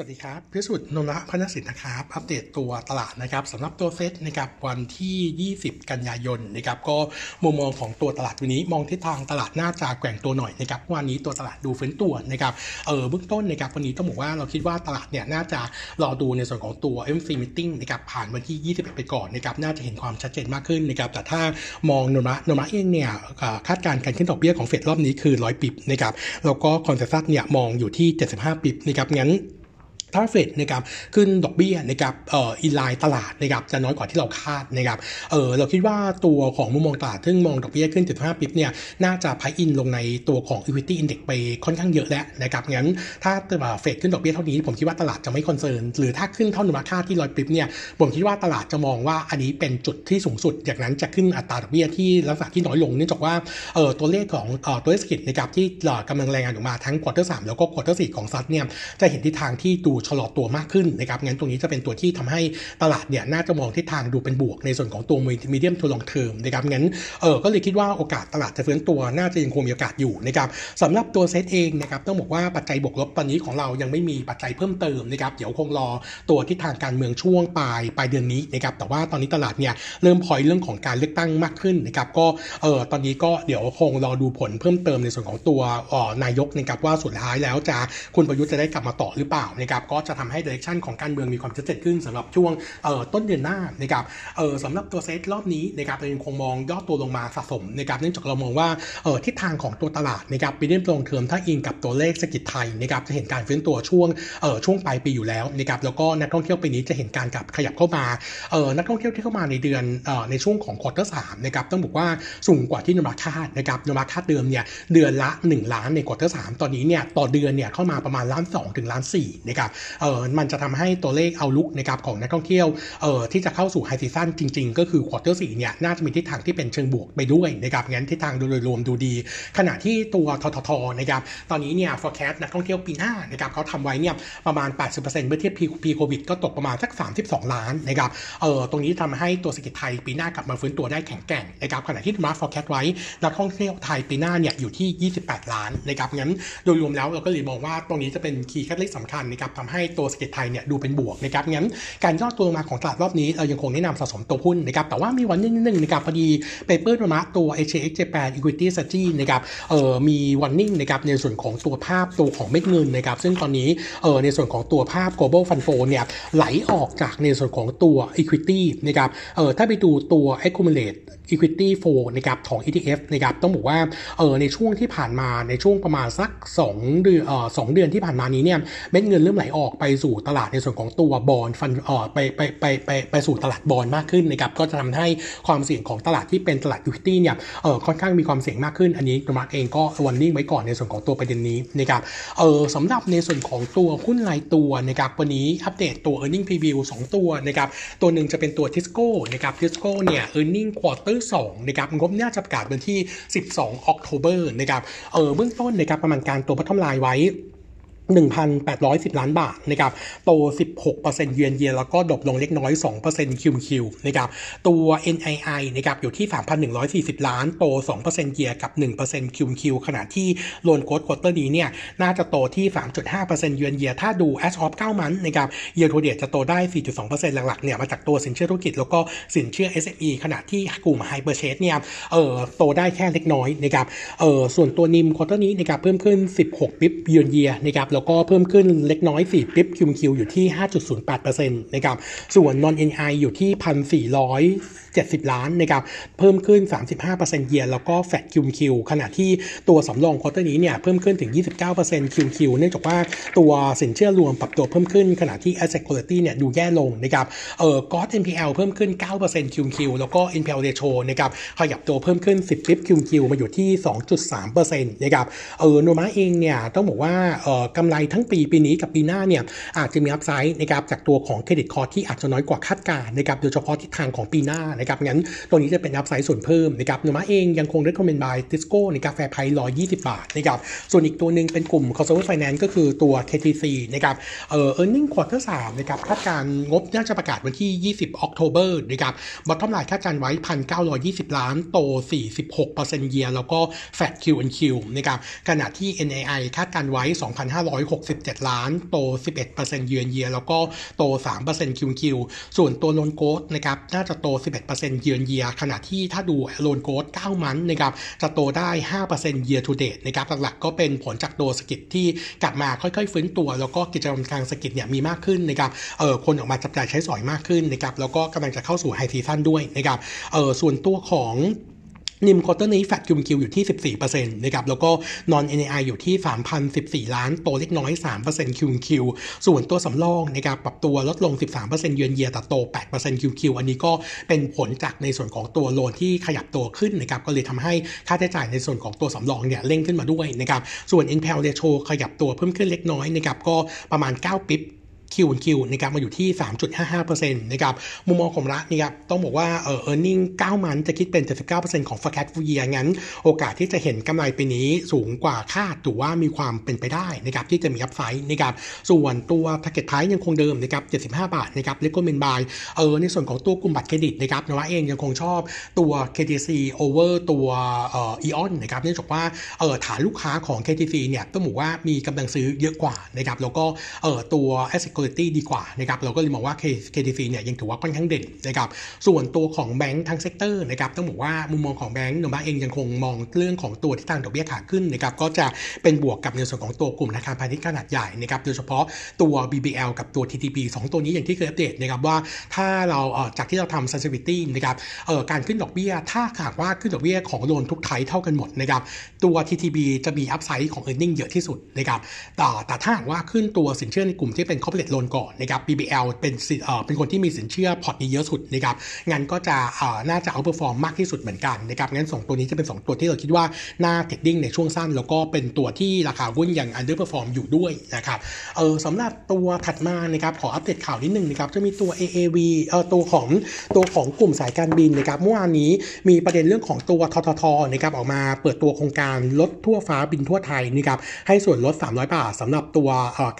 สวัสดีครับพิสุทธิ์นนทพันศิลป์นะครับ อัปเดตตัวตลาดนะครับสำหรับตัวเซตนะครับวันที่ 20 กันยายนนะครับก็มุมมองของตัวตลาดวันนี้ มองทิศทางตลาดน่าจะแกว่งตัวหน่อยนะครับวันนี้ตัวตลาดดูเฟ้นตัวนะครับเออเบื้องต้นนะครับวันนี้ต้องบอกว่าเราคิดว่าตลาดเนี่ยน่าจะรอดูในส่วนของตัว MC Meeting นะครับผ่านวันที่ 21 ไปก่อนนะครับน่าจะเห็นความชัดเจนมากขึ้นนะครับแต่ถ้ามองโนมะโนมะเองเนี่ยคาดการณ์การขึ้นดอกเบี้ยของเฟดรอบนี้คือ 100 ปิบนะครับแล้วก็ consensus เนี่ยมองอยู่ที่ 75 bip นะครับงั้น ถ้าเฟดนะครับขึ้นดอกเบี้ยนะครับเอ่อ inline ตลาดนะครับจะน้อยกว่าที่เราคาดนะครับเออเราคิดว่าตัวของมุมมองตลาดซึ่งมองดอกเบี้ยขึ้น 75 bip เนี่ยน่าจะ price in ลงในตัวของ equity index ไปค่อนข้างเยอะแล้วนะครับงั้นถ้าเฟดขึ้นดอกเบี้ยเท่านี้ ผมคิดว่าตลาดจะไม่ concern หรือถ้าขึ้นเท่า Nomura คาดที่ร้อย bip เนี่ยผมคิดว่าตลาดจะมองว่าอันนี้เป็นจุดที่สูงสุดจากนั้นจะขึ้นอัตราดอกเบี้ยที่ลักษณะที่น้อยลงเนื่องจากว่าเออตัวเลขของเออตัวเลขเศรษฐกิจนะครับที่กำลังรายงานออกมาทั้ง quarter สามแล้วก็ quarter สี่ของสหรัฐเนี่ยจะเห็นทิศทางที่ดูชะลอตัวมากขึ้นนะครับงั้นตรงนี้จะเป็นตัวที่ทำให้ตลาดเนี่ยน่าจะมองทิศทางดูเป็นบวกในส่วนของตัว medium to long term นะครับงั้นเออก็เลยคิดว่าโอกาสตลาดจะฟื้นตัวน่าจะยังคงมีโอกาสอยู่นะครับสำหรับตัวเซตเองนะครับต้องบอกว่าปัจจัยบวกลบตอนนี้ของเรายังไม่มีปัจจัยเพิ่มเติมนะครับเดี๋ยวคงรอตัวทิศทางการเมืองช่วงปลายปลายเดือนนี้นะครับแต่ว่าตอนนี้ตลาดเนี่ยเริ่มพอยเรื่องของการเลือกตั้งมากขึ้นนะครับก็เออตอนนี้ก็เดี๋ยวคงรอดูผลเพิ่มเติมในส่วนของตัวอนายกนะครับว่าสุดท้ายแล้วจะคุณประยุทธ์จะได้กลับมาต่อหรือเปล่านะครับก็จะทำให้ดิเรกชันของการเมืองมีความชัดเจนขึ้นสำหรับช่วงต้นเดือนหน้านะครับสำหรับตัวเซตรอบนี้นะครับเรายังคงมองย่อตัวลงมาสะสมนะครับเนื่องจากเรามองว่าทิศทางของตัวตลาดนะครับปีเดือนตรงเทอมถ้าอิงกับตัวเลขเศรษฐกิจไทยนะครับจะเห็นการฟื้นตัวช่วงช่วงปลายปีอยู่แล้วนะครับแล้วก็นักท่องเที่ยวปีนี้จะเห็นการกลับขยับเข้ามานักท่องเที่ยวที่เข้ามาในเดือนในช่วงของ quarter สามนะครับต้องบอกว่าสูงกว่าที่ Nomura คาดนะครับ Nomura คาดเดิมเนี่ยเดือนละ 1 ล้านใน quarter สามตอนนี้เนี่ยต่อเดือนเนี่ยเข้ามาประมาณล้าน2ถึงล้าน4นะครับเออมันจะทำให้ตัวเลข outlook นะครับของนักท่องเที่ยวเออที่จะเข้าสู่ high season จริง ๆ ก็คือ quarter สี่เนี่ยน่าจะมีทิศทางที่เป็นเชิงบวกไปด้วยนะครับงั้นทิศทางโดยรวมดูดี ขณะที่ตัวทททนะครับตอนนี้เนี่ย forecast นักท่องเที่ยวปีหน้านะครับเขาทำไว้เนี่ยประมาณ 80%เมื่อเทียบ pre โควิดก็ตกประมาณสัก 32 ล้านนะครับเออตรงนี้ทำให้ตัวเศรษฐกิจไทยปีหน้ากลับมาฟื้นตัวได้แข็งแกร่งนะครับขณะที่ Nomura forecast ไว้นักท่องเที่ยวไทยปีหน้าเนี่ยอยู่ที่ 28 ล้านนะครับงั้นโดยรวมแล้วเราก็เลยมองว่าตรงนี้จะเป็น key catalyst สำคัญนะครับทำให้ตัวเศรษฐกิจไทยเนี่ยดูเป็นบวกนะครับงั้นการย่อตัวมาของตลาดรอบนี้เรายังคงแนะนำสะสมตัวหุ้นนะครับแต่ว่ามีวันนิดนึงนะครับพอดีเปเปอร์มาตัว HX Japan Equity Strategy นะครับเอ่อมีวันนิ่งนะครับในส่วนของตัวภาพตัวของเม็ดเงินนะครับซึ่งตอนนี้เอ่อในส่วนของตัวภาพ global fund flow เนี่ยไหลออกจากในส่วนของตัว equity นะครับเอ่อถ้าไปดูตัว accumulate equity flow นะครับของ ETF นะครับต้องบอกว่าเออในช่วงที่ผ่านมาในช่วงประมาณสัก 2 เดือนเอ่อสเดือนที่ผ่านมานี้เนี่ยเม็ดเงินเริ่มไหลออกไปสู่ตลาดในส่วนของตัวบอลฟันเอ่อไปไปไปไปไปสู่ตลาดบอลมากขึ้นนะครับก็จะทำให้ความเสี่ยงของตลาดที่เป็นตลาด equity เนี่ยเออค่อนข้างมีความเสี่ยงมากขึ้น อันนี้กรมเองก็วันนิ่งไว้ก่อนในส่วนของตัวประเด็นนี้นะครับเออสำหรับในส่วนของตัวหุ้นรายตัวนะครับวันนี้อัปเดตตัว earning preview 2 ตัวนะครับตัวหนึ่งจะเป็นตัว Tisco นะครับ Tisco เนี่ย earning quarter 2นะครับงบเนี่ยจะประกาศวันที่ 12 October นะครับเออเบื้องต้นนะครับประมาณการตัวพัฒนลายไว้ 1,810 ล้านบาทนะครับ โต 16% year on year แล้วก็ drop ลงเล็กน้อย2% QoQ นะครับ ตัว NII นะครับ อยู่ที่ 3,140 ล้าน โต 2% year กับ1% QoQ ขณะที่ loan growth quarter นี้เนี่ย น่าจะโตที่ 3.5%เยือนเยีย ถ้าดู as of 9 month นะครับ year to date จะโตได้ 4.2%หลักๆ เนี่ย มาจากตัวสินเชื่อธุรกิจ แล้วก็สินเชื่อ SME ขณะที่กลุ่ม hire purchase เนี่ย เอ่อ โตได้แค่เล็กน้อยนะครับ เอ่อ ส่วนตัว NIM quarter นี้นะครับ เพิ่มขึ้น 16 bip year on year นะครับแล้วก็เพิ่มขึ้นเล็กน้อย4 bip QoQ อยู่ที่ 5.08%นะครับ ส่วน non NII อยู่ที่ 1,470 ล้านนะครับ เพิ่มขึ้น 35% year แล้วก็ flat QoQ ขณะที่ตัวสำรอง quarter นี้เนี่ยเพิ่มขึ้นถึง 29% QoQ เนื่องจากว่าตัวสินเชื่อรวมปรับตัวเพิ่มขึ้นขณะที่ asset quality เนี่ยดูแย่ลงนะครับ เอ่อ gross NPL เพิ่มขึ้น9% QoQ แล้วก็ NPL ratio นะครับขยับตัวเพิ่มขึ้น 10 bip QoQ มาอยู่ที่ 2.3%นะครับ เออ Nomura เองเนี่ยต้องบอกว่า เอ่อกำไรทั้งปีปีนี้กับปีหน้าเนี่ยอาจจะมี upside นะครับจากตัวของ credit cost ที่อาจจะน้อยกว่าคาดการณ์นะครับโดยเฉพาะทิศทางของปีหน้านะครับงั้นตัวนี้จะเป็น upside ส่วนเพิ่มนะครับ Nomura เองยังคง recommend buy Tisco ในกาแฟไพร้อยยี่สิบบาทนะครับส่วนอีกตัวหนึ่งเป็นกลุ่ม consumer finance ก็คือตัว KTC นะครับเอ่อ earning quarter 3นะครับคาดการณ์งบน่าจะประกาศวันที่ 20 October นะครับ bottom line คาดการณ์ไว้ 1,920 ล้าน โต 46% year แล้วก็ flat Q on Q นะครับขณะที่ NII คาดการณ์ไว้567 ล้าน โต 11%เยือนเยีย แล้วก็โต 3% QoQ ส่วนตัว loan growth นะครับ น่าจะโต 11%เยือนเยีย ขณะที่ถ้าดู loan growth 9 month นะครับ จะโตได้ 5% year to date นะครับ หลักๆ ก็เป็นผลจากตัวเศรษฐกิจที่กลับมาค่อยๆ ฟื้นตัว แล้วก็กิจกรรมทางเศรษฐกิจเนี่ยมีมากขึ้นนะครับ เออคนออกมาจับจ่ายใช้สอยมากขึ้นนะครับ แล้วก็กำลังจะเข้าสู่ high season ด้วยนะครับ เออส่วนตัวของ NIM quarter นี้ flat QoQ อยู่ที่ 14%นะครับแล้วก็ non NII อยู่ที่ 3,014 ล้านโตเล็กน้อย 3% QoQ ส่วนตัวสำรองนะครับปรับตัวลดลง 13%เยือนเยียแต่โต 8% QoQ อันนี้ก็เป็นผลจากในส่วนของตัว loan ที่ขยับตัวขึ้นนะครับก็เลยทำให้ค่าใช้จ่ายในส่วนของตัวสำรองเนี่ยเร่งขึ้นมาด้วยนะครับส่วน NPL ratio ขยับตัวเพิ่มขึ้นเล็กน้อยนะครับก็ประมาณ 9 ปิ๊บ คิวคิวนะครับมาอยู่ที่ 3.55%นะครับมุมมองของรัฐนะครับต้องบอกว่าเออ earning 9 มันจะคิดเป็น 79%ของ forecast full year งั้น โอกาสที่จะเห็นกำไรปีนี้สูงกว่าคาดถือว่ามีความเป็นไปได้นะครับที่จะมี upside นะครับส่วนตัว target price ยังคงเดิมนะครับ75 บาทนะครับ recommend buy เออในส่วนของตัวกลุ่มบัตรเครดิตนะครับนวะเองยังคงชอบตัว KTC over ตัวเอ่อ AEON นะครับเนื่องจากว่าเออฐานลูกค้าของ KTC เนี่ยต้องบอกว่ามีกำลังซื้อเยอะกว่านะครับแล้วก็เออตัว asset quality ดีกว่านะครับเราก็เลยมองว่า KTC เนี่ยยังถือว่าค่อนข้างเด่นนะครับส่วนตัวของแบงค์ทั้ง sector นะครับต้องบอกว่ามุมมองของแบงค์หนุ่มบ้าเองยังคงมองเรื่องของตัวทิศทางดอกเบี้ยขาขึ้นนะครับก็จะเป็นบวกกับในส่วนของตัวกลุ่มธนาคารพาณิชย์ขนาดใหญ่นะครับโดยเฉพาะตัว BBL กับตัว TTB 2ตัวนี้อย่างที่เคยอัปเดตนะครับว่าถ้าเราเจากที่เราทำ sensitivity นะครับเอ่อการขึ้นดอกเบี้ย ถ้าหากว่าขึ้นดอกเบี้ยของ loan ทุก type เท่ากันหมดนะครับตัว TTB จะมี upside ของ earning เยอะที่สุดนะครับแต่แต่ถ้าหากว่าขึ้นตัวสินเชื่อในกลุ่มที่เป็น corporate loan ก่อนนะครับ BBL เป็นเอ่อเป็นคนที่มีสินเชื่อพอร์ตนี้เยอะสุดนะครับงั้นก็จะเอ่อน่าจะ outperform มมากที่สุดเหมือนกันนะครับงั้น 2 ตัวนี้จะเป็น 2 ตัวที่เราคิดว่าน่า trading ในช่วงสั้น แล้วก็เป็นตัวที่ราคาหุ้นยัง underperform อร์มอยู่ด้วยนะครับเออสำหรับตัวถัดมานะครับขออัปเดตข่าวนิดนึงนะครับจะมีตัว AAV เอ่อตัวของตัวของกลุ่มสายการบินนะครับเมื่อวานนี้มีประเด็นเรื่องของตัวทททนะครับออกมาเปิดตัวโครงการลดทั่วฟ้าบินทั่วไทยนะครับให้ส่วนลด 300 บาทสำหรับตัว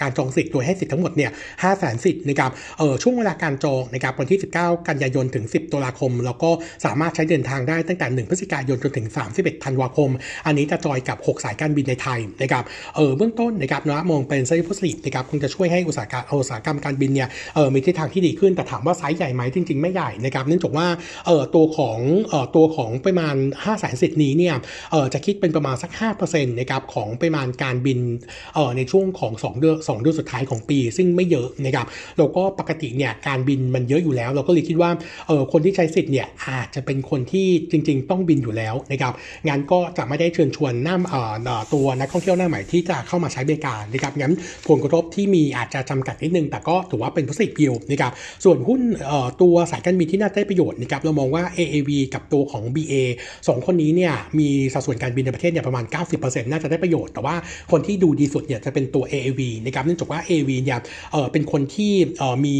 การจองสิทธิ์โดยให้สิทธิ์ทั้งหมดเนี่ย5 0 0 0 0สิทธิ์นะครับเออช่วงเวลาการจองนะครับวันที่ 19 กันยายนถึง 10 ตุลาคม แล้วก็สามารถใช้เดินทางได้ตั้งแต่ 1 พฤศจิกายนจนถึง 31 ธันวาคม อันนี้จะจอยกับ 6 สายการบินในไทยนะครับเออเบื้องต้นนะครับนะมองเป็น slightly positive นะครับคงจะช่วยให้อุตสาหกรรมอุตสาหกรรมการบินเนี่ยเออมีทิศทางที่ดีขึ้นแต่ถามว่าไซส์ใหญ่ไหมจริง ๆ ไม่ใหญ่นะครับเนื่องจากว่าเออตัวของเออตัวของประมาณ5แสนสิทธิ์นี้เนี่ยเออจะคิดเป็นประมาณสัก5%นะครับของปริมาณการบินเออในช่วงของ2เดือน2เดือนสุดท้ายของปี ซึ่งไม่เยอะนะครับแล้วก็ปกติเนี่ยการบินมันเยอะอยู่แล้ว เราก็เลยคิดว่าเออคนที่ใช้สิทธิ์เนี่ยอาจจะเป็นคนที่จริง ๆ ต้องบินอยู่แล้วนะครับงานก็จะไม่ได้เชิญชวนหน้าเอ่อตัวนักท่องเที่ยวหน้าใหม่ที่จะเข้ามาใช้บริการนะครับงั้นผลกระทบที่มีอาจจะจำกัดนิดนึง แต่ก็ถือว่าเป็น positive view นะครับส่วนหุ้นเอ่อตัวสายการบินที่น่าได้ประโยชน์นะครับเรามองว่า AAV กับตัวของ BA 2 คนนี้เนี่ยมีสัดส่วนการบินในประเทศเนี่ยประมาณ 90%น่าจะได้ประโยชน์ แต่ว่าคนที่ดูดีสุดเนี่ยจะเป็นตัว AAV นะครับเนื่องจากว่า AAV เนี่ยเเป็นคนที่มี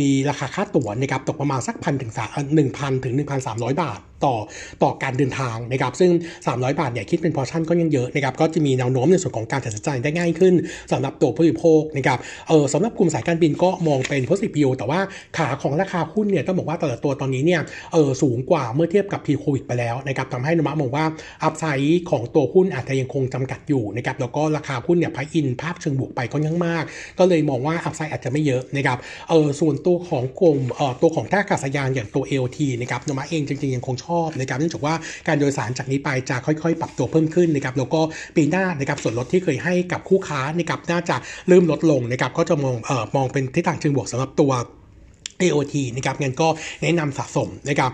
มีราคาค่าตั๋วนะครับตกประมาณสักพันถึงสามหนึ่งพันถึงหนึ่งพันสามร้อยบาท ต่อต่อการเดินทางนะครับซึ่ง 300 บาทเนี่ยคิดเป็นพอชั่นก็ยังเยอะนะครับก็จะมีแนวโน้มในส่วนของการตัดสินใจได้ง่ายขึ้นสำหรับตัวผู้บริโภคนะครับเออสำหรับกลุ่มสายการบินก็มองเป็น positive view แต่ว่าขาของราคาหุ้นเนี่ยต้องบอกว่าแต่ละตัวตอนนี้เนี่ยเออสูงกว่าเมื่อเทียบกับ pre covid ไปแล้วนะครับทำให้โนมูระมองว่า upside ของตัวหุ้นอาจจะยังคงจำกัดอยู่นะครับแล้วก็ราคาหุ้นเนี่ย price in ภาพเชิงบวกไปค่อนข้างมาก ก็เลยมองว่า upside อาจจะไม่เยอะนะครับเออส่วนตัวของกลุ่มเออตัวของท่าอากาศยานอย่างตัว AOT นะครับโนมูระเองจริงๆยังคงชอบนะครับเนื่องจากว่าการโดยสารจากนี้ไปจะค่อยๆ ปรับตัวเพิ่มขึ้นนะครับแล้วก็ปีหน้านะครับส่วนลดที่เคยให้กับคู่ค้านะครับน่าจะเริ่มลดลงนะครับก็จะมองเอ่อมองเป็นทิศทางเชิงบวกสำหรับตัว AOT นะครับงั้นก็แนะนำสะสมนะครับ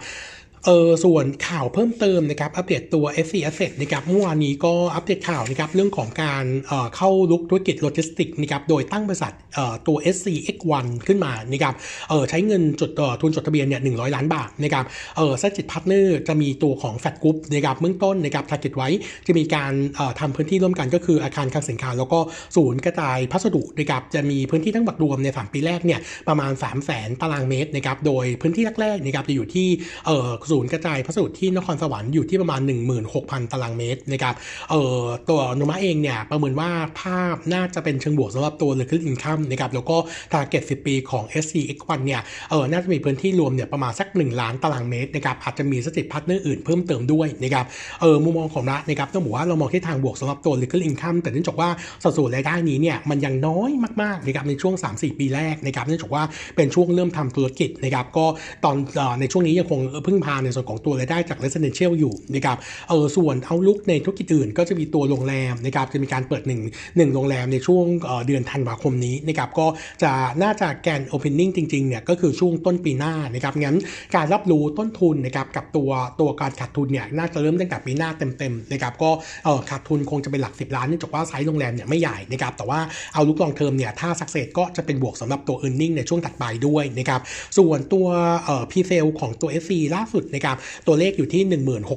เออส่วนข่าวเพิ่มเติมนะครับอัปเดตตัว SC Asset นะครับเมื่อวานนี้ก็อัปเดตข่าวนะครับเรื่องของการเอ่อเข้ารุกธุรกิจโลจิสติกนะครับโดยตั้งบริษัทเอ่อตัว SCX1 ขึ้นมานะครับเออใช้เงินจดออทุนจดทะเบียนเนี่ย100ล้านบาทนะครับเออ strategic partner จะมีตัวของ Flash Group นะครับเบื้องต้นนะครับ target ไว้จะมีการเอ่อทำพื้นที่ร่วมกันก็คืออาคารคลังสินค้าแล้วก็ศูนย์กระจายพัสดุนะครับจะมีพื้นที่ทั้งหมดรวมใน3ปีแรกเนี่ยประมาณ3 0 0 0 0 0ตารางเมตรนะครับโดยพื้นที่แรกๆนะครับจะอยู่ที่เอ่อศูนย์กระจายพัสดุที่นครสวรรค์อยู่ที่ประมาณ 16,000 ตารางเมตรนะครับเอ่อตัวโนมูระเองเนี่ยประเมินว่าภาพน่าจะเป็นเชิงบวกสำหรับตัว recurring income นะครับแล้วก็ target 10 ปีของ SCX1 เนี่ยเออน่าจะมีพื้นที่รวมเนี่ยประมาณสัก 1 ล้านตารางเมตรนะครับอาจจะมี strategic partner อื่นเพิ่มเติมด้วยนะครับเออมุมมองของเรานะครับต้องบอกว่าเรามองทิศทางบวกสำหรับตัว recurring income แต่เนื่องจากว่าสัดส่วนรายได้นี้เนี่ยมันยังน้อยมากๆนะครับในช่วง 3-4 ปีแรกนะครับเนื่องจากว่าเป็นช่วงเริ่มทำธุรกิจนะครับก็ตอนเอ่อในช่วงนี้ยังคงพึ่งพาในส่วนของตัวรายได้จาก residential อยู่นะครับเออส่วน outlook ในธุรกิจอื่น ก็จะมีตัวโรงแรมนะครับจะมีการเปิดหนึ่งหนึ่งโรงแรมในช่วงเออเดือนธันวาคมนี้นะครับก็จะน่าจะแกน opening จริงๆเนี่ยก็คือช่วงต้นปีหน้านะครับงั้นการรับรู้ต้นทุนนะครับกับตัวตัวการขาดทุนเนี่ยน่าจะเริ่มตั้งแต่ปีหน้าเต็มๆนะครับก็เออขาดทุนคงจะเป็นหลัก 10 ล้านเนื่องจากว่าไซส์โรงแรมเนี่ยไม่ใหญ่นะครับแต่ว่า outlook long term เนี่ยถ้า success ก็จะเป็นบวกสำหรับตัว e a r n i n g ในช่วงถัดไปด้วยนะครับส่วนตัวเอ่อ presale ของตัว SC ล่าสุดนะครับตัวเลขอยู่ที่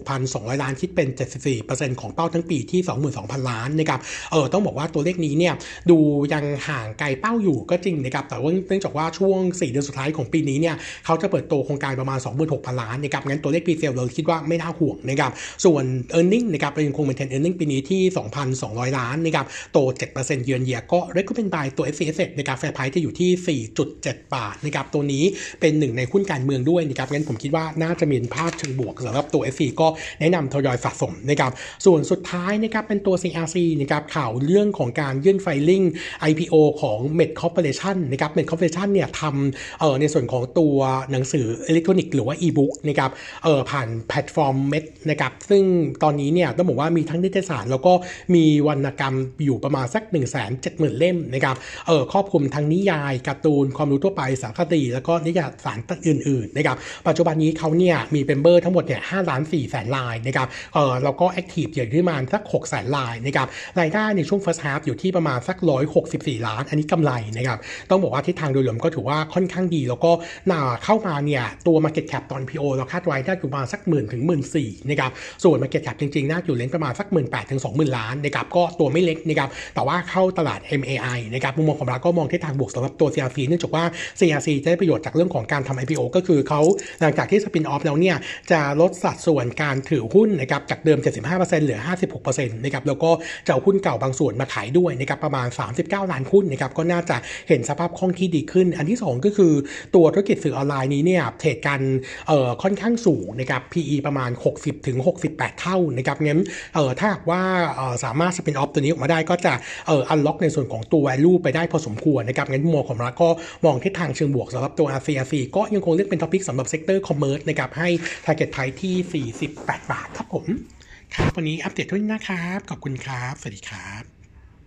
16,200 ล้านคิดเป็น 74%ของเป้าทั้งปีที่ 22,000 ล้านนะครับเออต้องบอกว่าตัวเลขนี้เนี่ยดูยังห่างไกลเป้าอยู่ก็จริงนะครับแต่ว่าเนื่องจากว่าช่วง 4 เดือนสุดท้ายของปีนี้เนี่ยเขาจะเปิดตัวโครงการประมาณ 26,000 ล้านนะครับงั้นตัวเลข presale เราคิดว่าไม่น่าห่วงนะครับส่วน e a r n i n g นะครับเรายังคง maintain earning ปีนี้ที่ 2,200 ล้านนะครับโต 7%เยือนเยียก็ recommend buy ตัว SC นะครับ fair price จะอยู่ที่ 4.7 บาทนะครับตัวนี้เป็นหนึ่งในหุ้นการเมืองด้วยนะครับงั้นผมคิดว่าน่าจะมีภาพเชิงบวกสำหรับตัว SC ก็แนะนำทยอยสะสมนะครับส่วนสุดท้ายนะครับเป็นตัว CRC นะครับข่าวเรื่องของการยื่น filing IPO ของ Meb Corporation นะครับ Med Corporation เนี่ยทำเอ่อในส่วนของตัวหนังสืออิเล็กทรอนิกส์หรือว่า e-book นะครับเอ่อผ่านแพลตฟอร์ม Med นะครับซึ่งตอนนี้เนี่ยต้องบอกว่ามีทั้งนิตยสาร แล้วก็มีวรรณกรรมอยู่ประมาณสัก 1 7 0 0 0 0 เล่มนะครับเอ่อครอบคลุมทั้งนิยายการ์ตูนความรู้ทั่วไปสารคดี แล้วก็นิยายสารอื่นๆนะครับปัจจุบันนี้เขาเนี่ยมีเป็นเบอร์ทั้งหมดเนี่ยห้าล้านสี่แสนลายนะครับเออแล้วก็แอคทีฟอยู่ที่ประมาณสักหกแสนลายนะครับรายได้ในช่วง first half อยู่ที่ประมาณสักร้อยหกสิบสี่ล้าน อันนี้กำไรนะครับต้องบอกว่าทิศทางโดยรวมก็ถือว่าค่อนข้างดี แล้วก็น่าเข้ามาเนี่ยตัว market cap ตอน PO เราคาดไว้ได้อยู่ประมาณสักหมื่นถึงหมื่นสี่นะครับส่วน market cap จริงๆ น่าอยู่เลนประมาณสักหมื่นแปดถึงสองหมื่นล้านนะครับก็ตัวไม่เล็กนะครับแต่ว่าเข้าตลาด MAI นะครับมุมมองของเราก็มองทิศทางบวกสำหรับตัว CRC เนื่องจากว่า CRC จะได้ประโยชน์จากเรื่องของการทำ IPO ก็คือเขาหลังจากที่สปินออฟแล้วเนี่ยจะลดสัดส่วนการถือหุ้นนะครับจากเดิม 75%เหลือ 56%นะครับแล้วก็จะเอาหุ้นเก่าบางส่วนมาขายด้วยนะครับประมาณ 39 ล้านหุ้นนะครับก็น่าจะเห็นสภาพคล่องที่ดีขึ้น อันที่ 2 ก็คือตัวธุรกิจสื่อออนไลน์นี้เนี่ยเทรดกันเอ่อค่อนข้างสูงนะครับ PE ประมาณ 60ถึง68 เท่านะครับงั้นเอ่อถ้าหากว่าเอ่อสามารถ spin off ตัวนี้ออกมาได้ก็จะเอ่อ unlock ในส่วนของตัว value ไปได้พอสมควรนะครับงั้นมุมมองของเราก็มองทิศทางเชิงบวกสำหรับตัว CRC ก็ยังคงเลือกเป็น top pick สำหรับ sector commerce นะครับให้ target price ที่ 48 บาทครับผม ครับ วันนี้อัปเดตเท่านี้นะครับ ขอบคุณครับ สวัสดีครับ